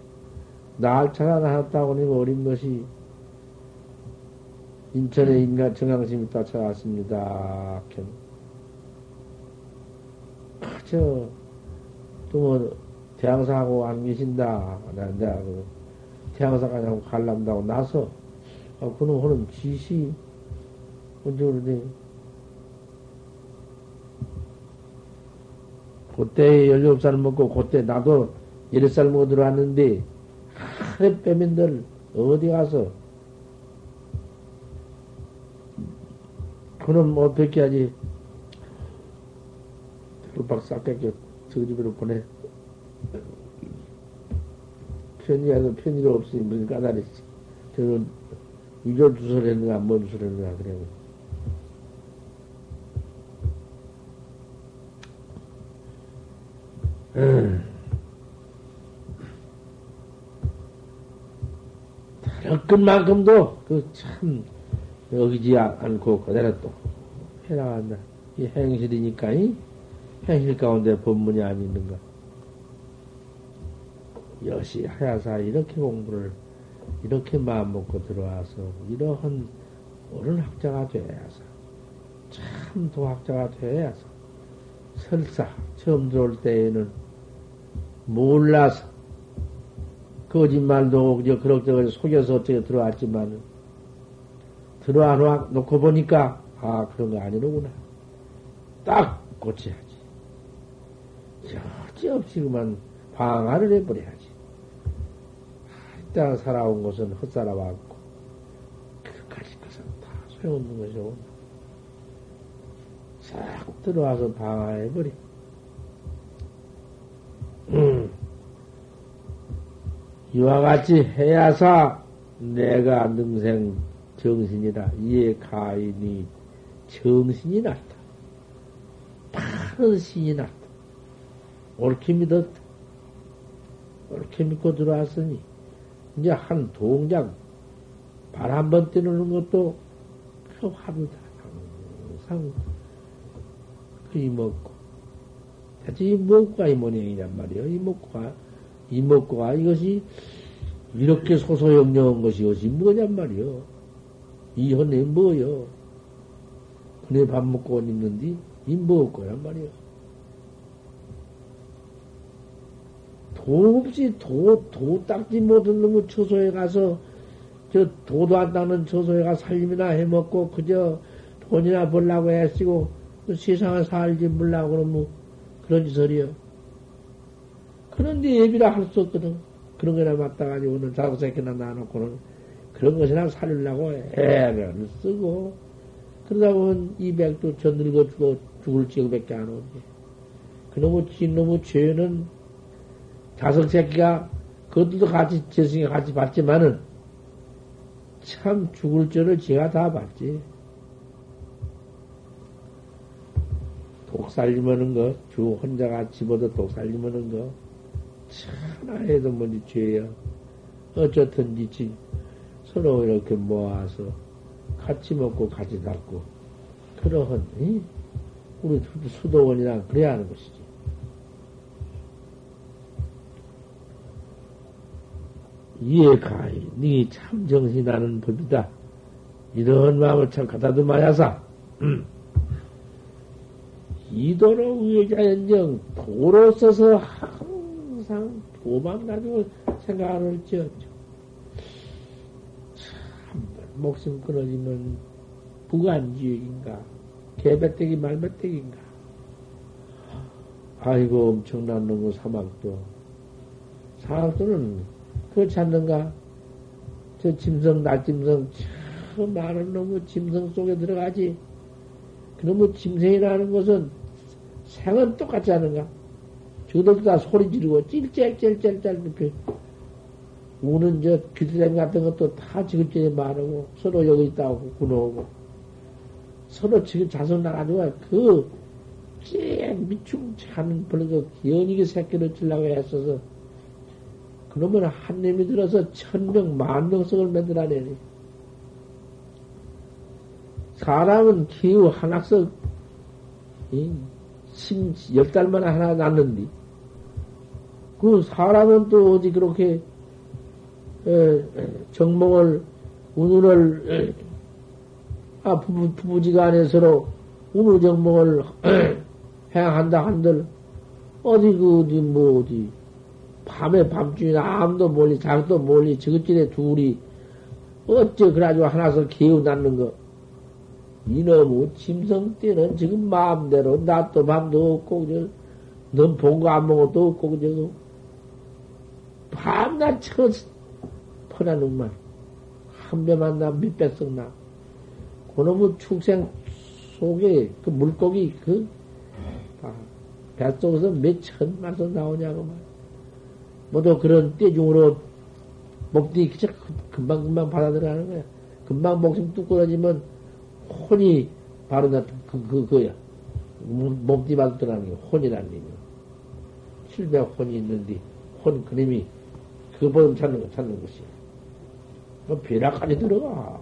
날 찾아나왔다고 하니 어린 것이 인천에 인간 정강심이 딱 찾아왔습니다. 저, 또 뭐, 태양사하고 안 계신다. 내가 그, 태양사까지 하고 갈란다고 나서, 아, 그놈 하는 짓이, 언제 그러니, 그때 17살 먹고, 그때 나도 1살 먹어 들어왔는데, 하루 빼면들 어디 가서, 그놈 어떻게 하지? 룩박 싹 뺏겨 저 집으로 보내. 편의하고 편의가 없으니 무슨 까다리지. 저는 주소를 했는가, 뭔 주소를 했는가, 그래. 다른 만큼도 그 참 여기지 않고 그대로 또 해나간다. 이 행실이니까 이 행실 가운데 법문이 아니는가. 여시 하야사 이렇게 공부를 이렇게 마음 먹고 들어와서 이러한 옳은 학자가 되어야서 참 도학자가 되어야서 설사 처음 들어올 때에는 몰라서 거짓말도 그럭저럭 속여서 어떻게 들어왔지만 들어와 놓고 보니까 아 그런 거 아니로구나. 딱 고쳐야지. 여지없이 그만 방화를 해버려야지 일단 살아온 것은 헛살아왔고 그까지 것은 다 소용없는 것이오 싹 들어와서 방화해버려 음. 이와 같이 해야사 내가 능생 정신이라 이에 가인이 정신이 났다. 바른 신이 났다. 옳게 믿었다. 옳게 믿고 들어왔으니 이제 한 동작 발 한번 뛰는 것도 그 하루다. 항상 그 이먹고 대체 이먹고가 이 모양이란 말이에요. 이먹고가 이먹고가 이것이 이렇게 소소영령한 것이 이것이 뭐냔 말이요. 이 현에 뭐요? 그네 밥 먹고 있는데 이 먹을 거란 말이요. 도 없이 도, 도 닦지 못한 놈의 처소에 가서 저 도도 안 닦는 처소에 가서 살림이나 해먹고 그저 돈이나 벌라고 애쓰고 그 세상을 살지 물라고 그러면 그런 짓을이요. 그런데 예비라 할 수 없거든. 그런 거나 맞다가지고는 자고 새끼나 놔놓고는 그런 것이나 살려고 애를 쓰고 그러다 보면 이 백도 저 늙어 죽어 죽을 지역밖에 안 오지. 그놈의 진놈의 죄는 자석 새끼가 그것도 같이 재승에 같이 받지만은 참 죽을 죄를 제가 다 받지. 독살림하는 거, 주 혼자가 집어도 독살림하는 거, 천하에도 뭐지 죄야. 어쨌든지 서로 이렇게 모아서 같이 먹고 같이 닦고 그러한 이? 우리 수도원이랑 그래야 하는 것이지. 이해가이, 니참 정신이 나는 법이다. 이런 마음을 참 갖다도 마야사. 음. 이도로 우여자연정 도로 써서 항상 도만 가지고 생각을 지었죠. 참, 목숨 끊어지면 부관지역인가, 개배떼기 말배떼기인가. 아이고, 엄청난 놈의 사막도. 사막도는 그렇지 않는가? 저 짐승, 날짐승, 참 많은 놈의 짐승 속에 들어가지. 그놈의 짐승이라는 것은 생은 똑같지 않은가? 저들도 다 소리 지르고 찔찔찔찔찔 이렇게 우는 저 귀뚜라미 같은 것도 다 지긋지긋 말하고 서로 여기 있다고 구노고 서로 지금 자손 나가지고 그찌 미충하는 벌그 기연이게 새끼를 치려고 했어서 그러면 한 놈이 들어서 천명 만명석을 만들어내니 사람은 기후 한학석 심, 열 달만 하나 낳는디. 그 사람은 또 어디 그렇게, 에, 정몽을, 운운을, 아, 부부, 부부지간에 서로 운우 정몽을 행한다 한들, 어디 그, 어디, 뭐, 어디, 밤에 밤중에 아무도 몰리, 자기도 몰리, 저것들에 둘이, 어째 그래가지고 하나서 개우 낳는 거. 이놈의 짐승 때는 지금 마음대로 낮도 밤도 없고 넌 본 거안 먹어도 없고 그저 밤낮 쳐 퍼나는 놈만. 한 배만 나 밑백석 나. 그놈의 축생 속에 그 물고기 그 아, 뱃속에서 몇 천만서 나오냐고 말 모두 그런 떼중으로 목뒤 그저 금방금방 받아들여가는 거야 금방 목숨 뚝 끊어지면 혼이 바로 나, 그, 그, 그야. 몸띠 받더라는 게 혼이라는 얘기야. 칠백 혼이 있는데, 혼, 그놈이, 그보름 찾는 거, 찾는 것이야. 뭐, 벼락까지 들어가.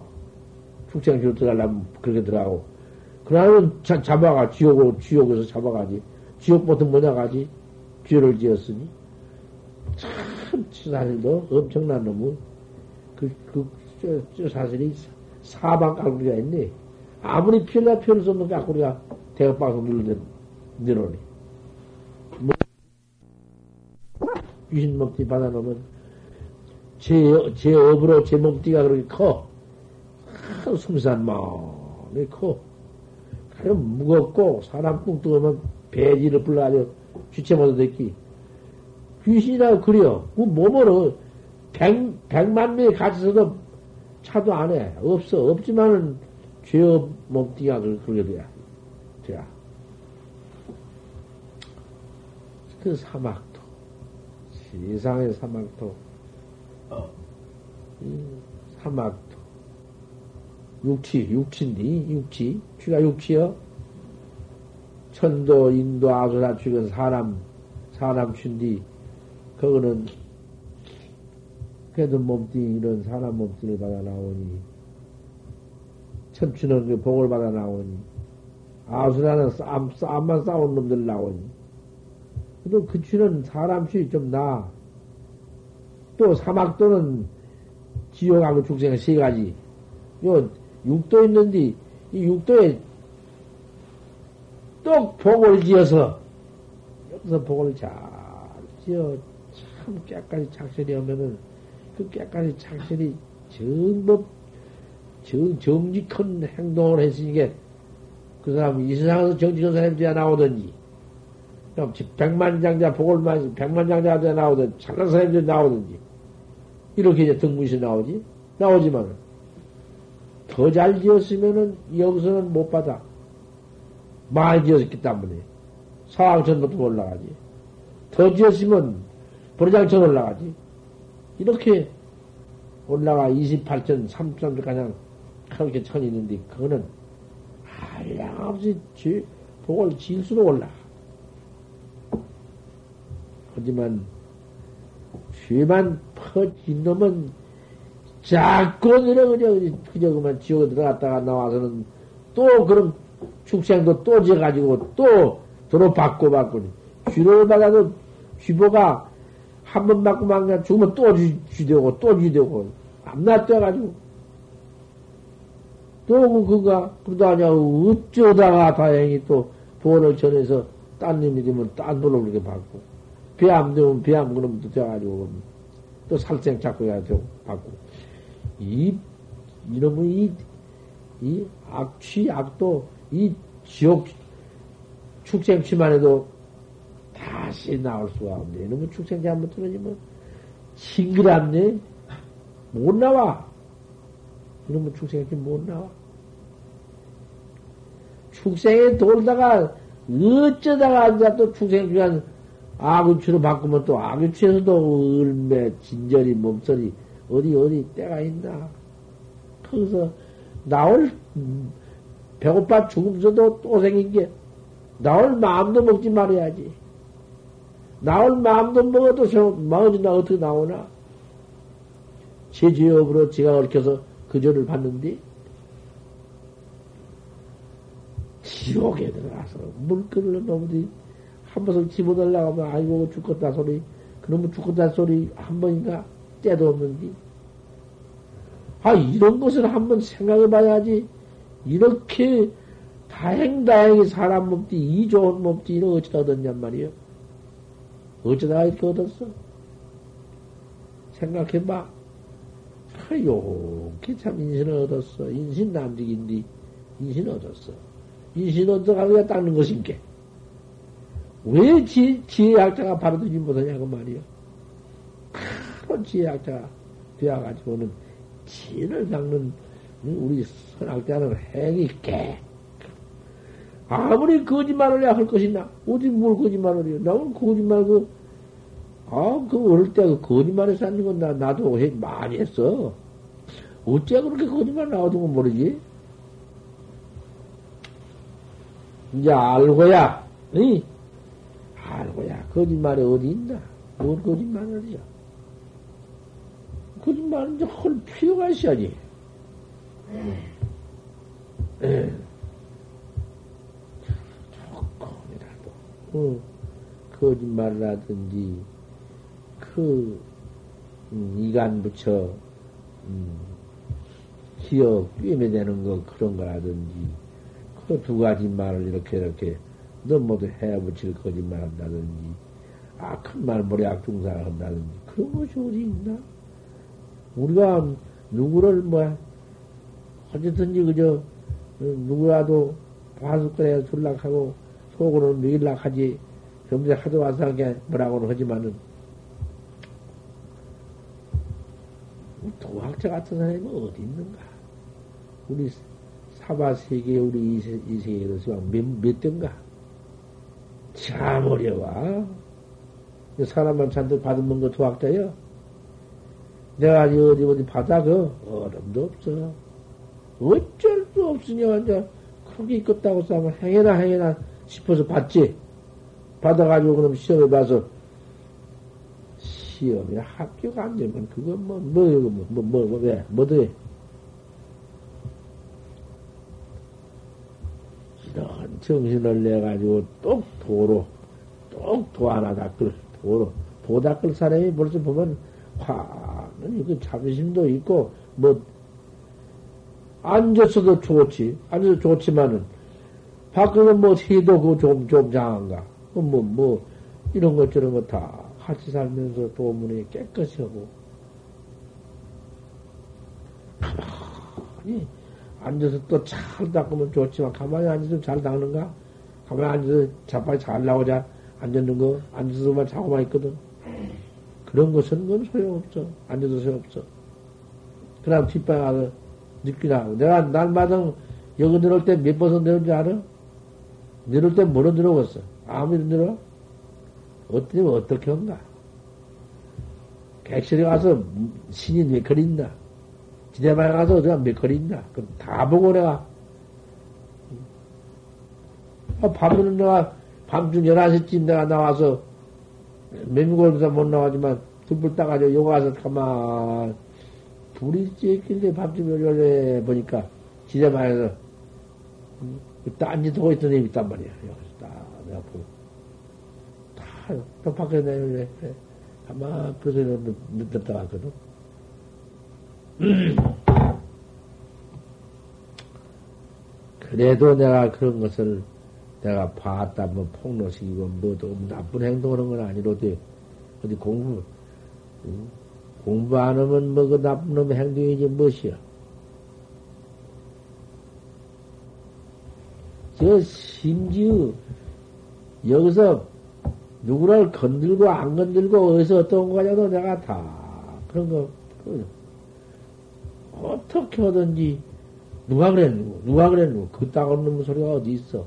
축생시로 들어가려면 그렇게 들어가고. 자, 잡아가, 지옥으로, 지옥에서 잡아가지. 지옥부터 뭐냐 가지? 죄를 지었으니. 참, 사실도 엄청난 놈은, 그, 그, 저, 저 사실이 사방 깔구리가 있네. 아무리 필라 피할 수 없는 까꾸리가 대각방송 눌러내, 내놓으니. 뭐, 귀신 몸띠 받아놓으면, 제, 제 업으로 제 몸띠가 그렇게 커. 아, 숨산 마음이 커. 그럼 무겁고, 사람 꾹 뜨면 배지를 불러가지고 주체 못해 듣기. 귀신이라고 그려. 그 몸으로 백, 백만 명이 같이 서도 차도 안 해. 없어. 없지만은 죄업 몸띠가 그렇게 돼야. 돼야. 그 사막도, 세상의 사막도, 사막도. 육치, 육치인데, 육치. 취가 육치요? 천도, 인도, 아수라 취은 사람, 사람 취인데, 그거는, 그래도 몸뚱 이런 사람 몸뚱이를 받아 나오니, 천추는 그 복을 받아 나오니, 아수라는 싸움, 싸움만 싸운 놈들 나오니, 그래도 그 취는 사람 취좀 나. 또 사막도는 지옥하고 축생 세 가지. 요 육도 있는데 이 육도에 또 복을 지어서 여기서 복을 잘 지어 참 깨까지 착실히 하면은 그 깨까지 착실히 정법 정, 정직한 행동을 했으니까 그 사람 이 세상에서 정직한 사람이 되어 나오든지 백만장자 복을 많이 백만장자가 되어 나오든지 잘난 사람이 되어 나오든지 이렇게 이제 등문시 나오지 나오지만 더잘 지었으면은 여기서는 못 받아. 많이 지었기 때문에 사왕천부터 올라가지. 더 지었으면 보리장천 올라가지. 이렇게 올라가 28천, 3천 가량 그렇게 천이 있는데 그거는 한량없이 복을 질수록 올라가. 하지만 죄만 퍼진 놈은 자꾸 그래, 그저, 그저 그만 지옥에 들어갔다가 나와서는 또 그런 축생도 또 지어가지고 또 도로 받고 받고 쥐를 받아도 쥐보가 한 번 맞고 막 그냥 죽으면 또 쥐, 쥐되고 또 쥐되고. 암나 떠가지고. 또 그가 그러다 하냐 어쩌다가 다행히 또 보원을 전해서 딴 놈이 되면 딴 돈을 그렇게 받고. 배암 되면 배암 그놈 도 돼가지고 또 살생 잡고 해야 되고 받고. 이, 이놈의 이, 이 악취, 악도, 이 지옥 축생취만 해도 다시 나올 수가 없네. 이놈의 축생취 한번 떨어지면 징그럽네. 못 나와. 이놈의 축생취 못 나와. 축생에 돌다가 어쩌다가 앉아 또 축생취한 악유취로 바꾸면 또 악유취에서도 얼매 진절이 몸소리 어디 어디 때가 있나? 거기서 나올 배고파 죽음서도 또 생긴 게 나올 마음도 먹지 말아야지. 나올 마음도 먹어도 마음이 나 어떻게 나오나? 제 죄업으로 제가 얽혀서 그 죄를 받는데 지옥에 들어가서 물끓을 놈들이 한 번을 집어달라고 하면 아이고 죽겠다 소리 그놈은 죽겠다 소리 한 번인가 때도 없는데. 아, 이런 것을 한번 생각해 봐야지. 이렇게 다행다행히 사람 몸띠, 이 좋은 몸띠를 어쩌다 얻었냔 말이요. 어쩌다 이렇게 얻었어? 생각해 봐. 아, 요렇게 참 인신을 얻었어. 인신 남직인데, 인신 얻었어. 인신 얻어가고 닦는 것인게. 왜 지, 지혜학자가 바로 되지 못하냐고 말이요. 바로 지혜학자가 되어가지고는 진을 닦는 우리 선학자는 행이 깨. 아무리 거짓말을 해야 할 것이나, 어디 뭘 거짓말을 해요? 나는 거짓말 그, 아, 그 어릴 때 그 거짓말에 쌓는 건 나, 나도 해, 많이 했어. 어째 그렇게 거짓말 나오던 건 모르지? 이제 알고야, 응? 알고야, 거짓말이 어디 있나? 뭘 거짓말을 해요? 거짓말은 이제 할 필요가 있어야지. 예. 조금이라도, 어, 거짓말을 하든지, 그, 음, 이간 붙여, 음, 기어 꿰매대는 거, 그런 거라든지, 그 두 가지 말을 이렇게, 이렇게, 너모두 해붙일 거짓말 한다든지, 악한 말, 머리 악중사를 한다든지, 그런 것이 어디 있나? 우리가 누구를 뭐, 어쨌든지 그저, 누구라도 화숙거에 술락하고 속으로는 밀락하지, 점세 하도 와서 하게 뭐라고는 하지만은, 도학자 같은 사람이 어디 있는가? 우리 사바 세계, 우리 이, 세계에서 몇, 몇 대인가? 참 어려워. 사람만 잔뜩 받으면 그 도학자요? 내가 어디 어디 바다 그 얼음도 없어. 어쩔 수 없으냐, 이제, 크게 있겠다고 싸면 행해나 행해나 싶어서 봤지. 받아가지고 그럼 시험에 봐서 시험에 합격 안 되면 그건 뭐, 뭐, 뭐, 뭐, 뭐, 뭐 왜, 뭐 돼? 이런 정신을 내가지고 똑 도로, 똑 도 하나 닦을, 도로, 도 닦을 사람이 벌써 보면 화는 이거 자부심도 있고, 뭐, 앉았어도 좋지. 앉아서 좋지만은, 밖에서 뭐, 해도 그거 좀, 좀 장한가. 뭐, 뭐, 이런 것 저런 것 다 같이 살면서 도문이 깨끗이 하고. 가만히 앉아서 또 잘 닦으면 좋지만, 가만히 앉아서 잘 닦는가? 가만히 앉아서 자빠이 잘 나오자. 앉았는 거, 앉아서만 자고만 있거든. 그런 것은 그건 소용없어. 앉아도 소용없어. 그 다음 뒷방에 가서 느끼나. 내가 날마다 여기 내려올 때 몇 번씩 내려온 줄 알아? 내려올 때 뭐로 내려왔어? 아무 일 내려? 어떻게, 어떻게 한가? 객실에 가서 신이 몇 있나? 지대방에 가서 어디가 몇 있나? 그럼 다 보고 내가. 아, 밤에는 내가 밤중 11시쯤 내가 나와서 매미골에서 못 나가지만 둥불 따가지고 요거 가서 가만 불이 쬐길래 밤중 열열해 보니까 지대방에서 딴짓 하고 있던 애이 있단 말이야. 여기서 딱 내가 보고 밖에 내열래 아마 그래서 늦었다 왔거든. 그래도 내가 그런 것을 내가 봤다, 뭐, 폭로시키고, 뭐도 나쁜 행동하는 건 아니로도, 어디 공부, 응? 공부 안 하면 뭐, 그 나쁜 놈의 행동이지, 무엇이야. 저, 심지어, 여기서, 누구를 건들고, 안 건들고, 어디서 어떤 거냐도 내가 다, 그런 거, 그, 어떻게 하든지, 누가 그랬누? 누가 그랬누? 그따 없는 소리가 어디 있어?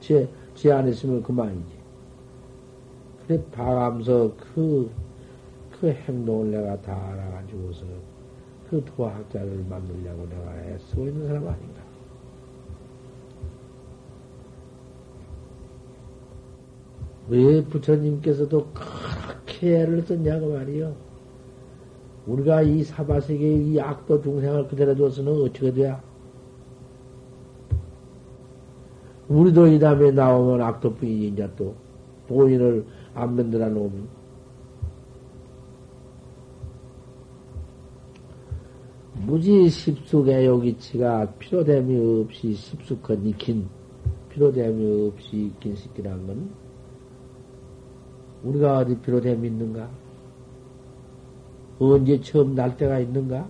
제, 제 안에 있으면 그만이지. 그래, 봐가면서 그, 그 행동을 내가 다 알아가지고서 그 도학자를 만들려고 내가 애쓰고 있는 사람 아닌가. 왜 부처님께서도 그렇게 애를 썼냐고 말이요. 우리가 이 사바세계의 이 악도 중생을 그대로 둬서는 어떻게 돼야? 우리도 이 다음에 나오면 악도뿐이지, 이제 또. 본인을 안 만들어 놓으면. 무지 십숙애욕이치가 필요됨이 없이 십숙한 익힌, 필요됨이 없이 익힌 식기란 건, 우리가 어디 필요됨이 있는가? 언제 처음 날 때가 있는가?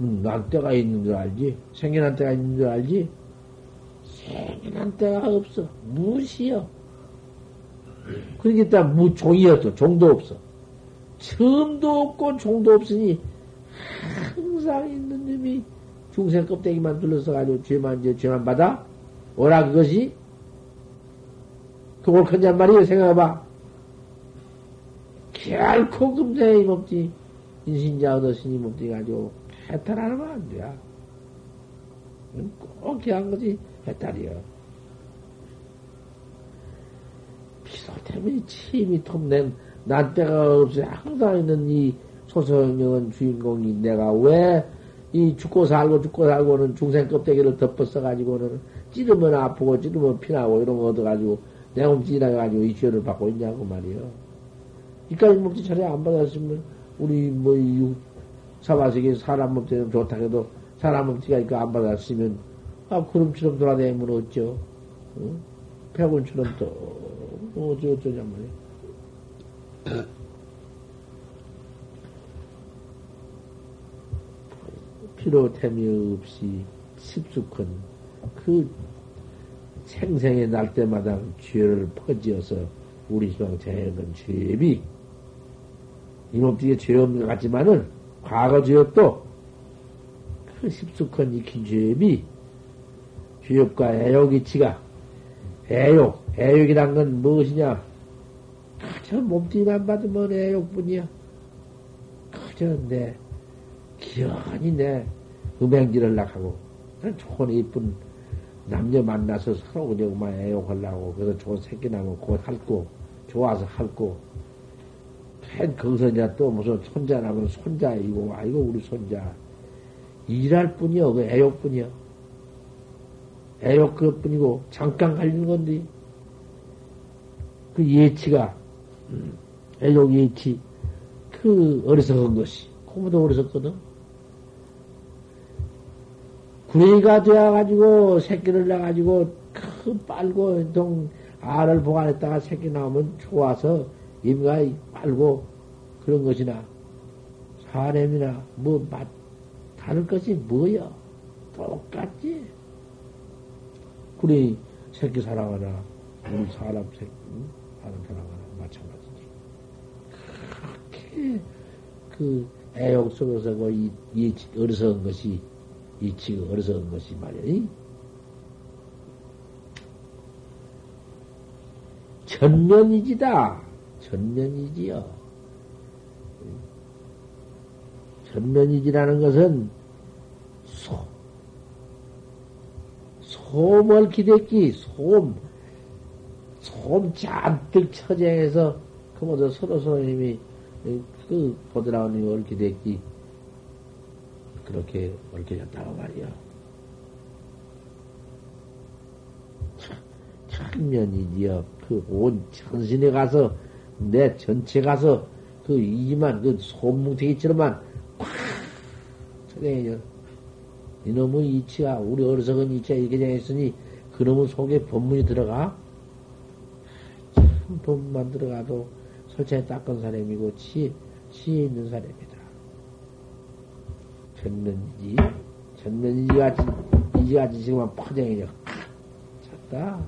음, 난 때가 있는 줄 알지? 생겨난 때가 있는 줄 알지? 생겨난 때가 없어. 무시여. 그러니까 무종이었어. 종도 없어. 처음도 없고 종도 없으니 항상 있는 놈이 중생 껍데기만 둘러서 가지고 죄만, 이제 죄만 받아? 오라 그것이? 그걸 큰냔 말이에요. 생각해봐. 결코 금세 이없지 인신자 얻었으니 몸띠 가지고 해탈하면 안 돼. 꼭 귀한 거지. 피도 때문에 침이 톱낸 난때가 없이 항상 있는 이 소소영령은 주인공이 내가 왜 이 죽고 살고 죽고 살고는 중생 껍데기를 덮어써가지고는 찌르면 아프고 찌르면 피나고 이런 거 얻어가지고 내몸 찌나가지고 이 죄를 받고 있냐고 말이요. 이까지 몸띠 차례 안 받았으면 우리 뭐이 사바세계 사람 몸띠는 좋다 해도 사람 몸띠가 이거 안 받았으면 아 구름처럼 돌아다니면 어쩌? 응? 백운처럼 또 어쩌 어쩌냐 말이야. 피로템이 (coughs) 없이 습숙한 그 생생의 날 때마다 죄를 퍼지어서 우리 시방 재는 죄비. 이몸띠에 죄 없는 것 같지만은 과거 죄업도 그 습숙한 익힌 죄비. 죄업과 애욕 이치가 애욕 애욕이란 건 무엇이냐? 저 몸뚱이만 받으면 애욕뿐이야. 그저 내, 기연히 내 음행질을 낙하고, 좋은 이쁜 남녀 만나서 서로 그냥 애욕하려고, 그래서 좋은 새끼 나면 곧 핥고, 좋아서 핥고, 팬 거기서 또 무슨 손자 나면 손자이고, 아이고, 우리 손자. 일할 뿐이요, 그 애욕 뿐이요. 애욕 그것 뿐이고, 잠깐 갈리는 건데, 그 예치가, 음, 애욕 예치, 그 어리석은 것이, 고무도 어리석거든. 구레이가 되어가지고, 새끼를 낳아가지고, 큰 빨고, 동, 알을 보관했다가 새끼 나오면 좋아서, 임가 빨고, 그런 것이나, 사람이나, 뭐, 맛, 다른 것이 뭐야? 똑같지? 구레이 새끼 사랑하나, 우리 사람 새끼, 사람 사랑하나, 마찬가지지. 그렇게, 그, 애욕 속에서 그, 이, 이, 어리석은 것이, 이치가 어리석은 것이 말이야. 전면이지다. 전면이지요. 전면이지라는 것은 소, 솜을 기댔기, 솜, 솜 잔뜩 처쟁해서, 그 모두 서로 서로 힘이, 그, 보드라운이 얽히댔기, 그렇게 얽혀졌다고 말이야. 천면이지요. 그 온 천신에 가서, 내 전체 가서, 그 이만, 그 솜뭉태기처럼만 콱! 처쟁해져. 이놈의 이치가, 우리 어리석은 이치가 이렇게 정했으니, 그놈의 속에 법문이 들어가? 참, 법문만 들어가도 설치에 닦은 사람이고, 치, 치에 있는 사람이다. 전면이지, 전면이지 같이, 이지 같이 지금 퍼쟁이죠. 찼다.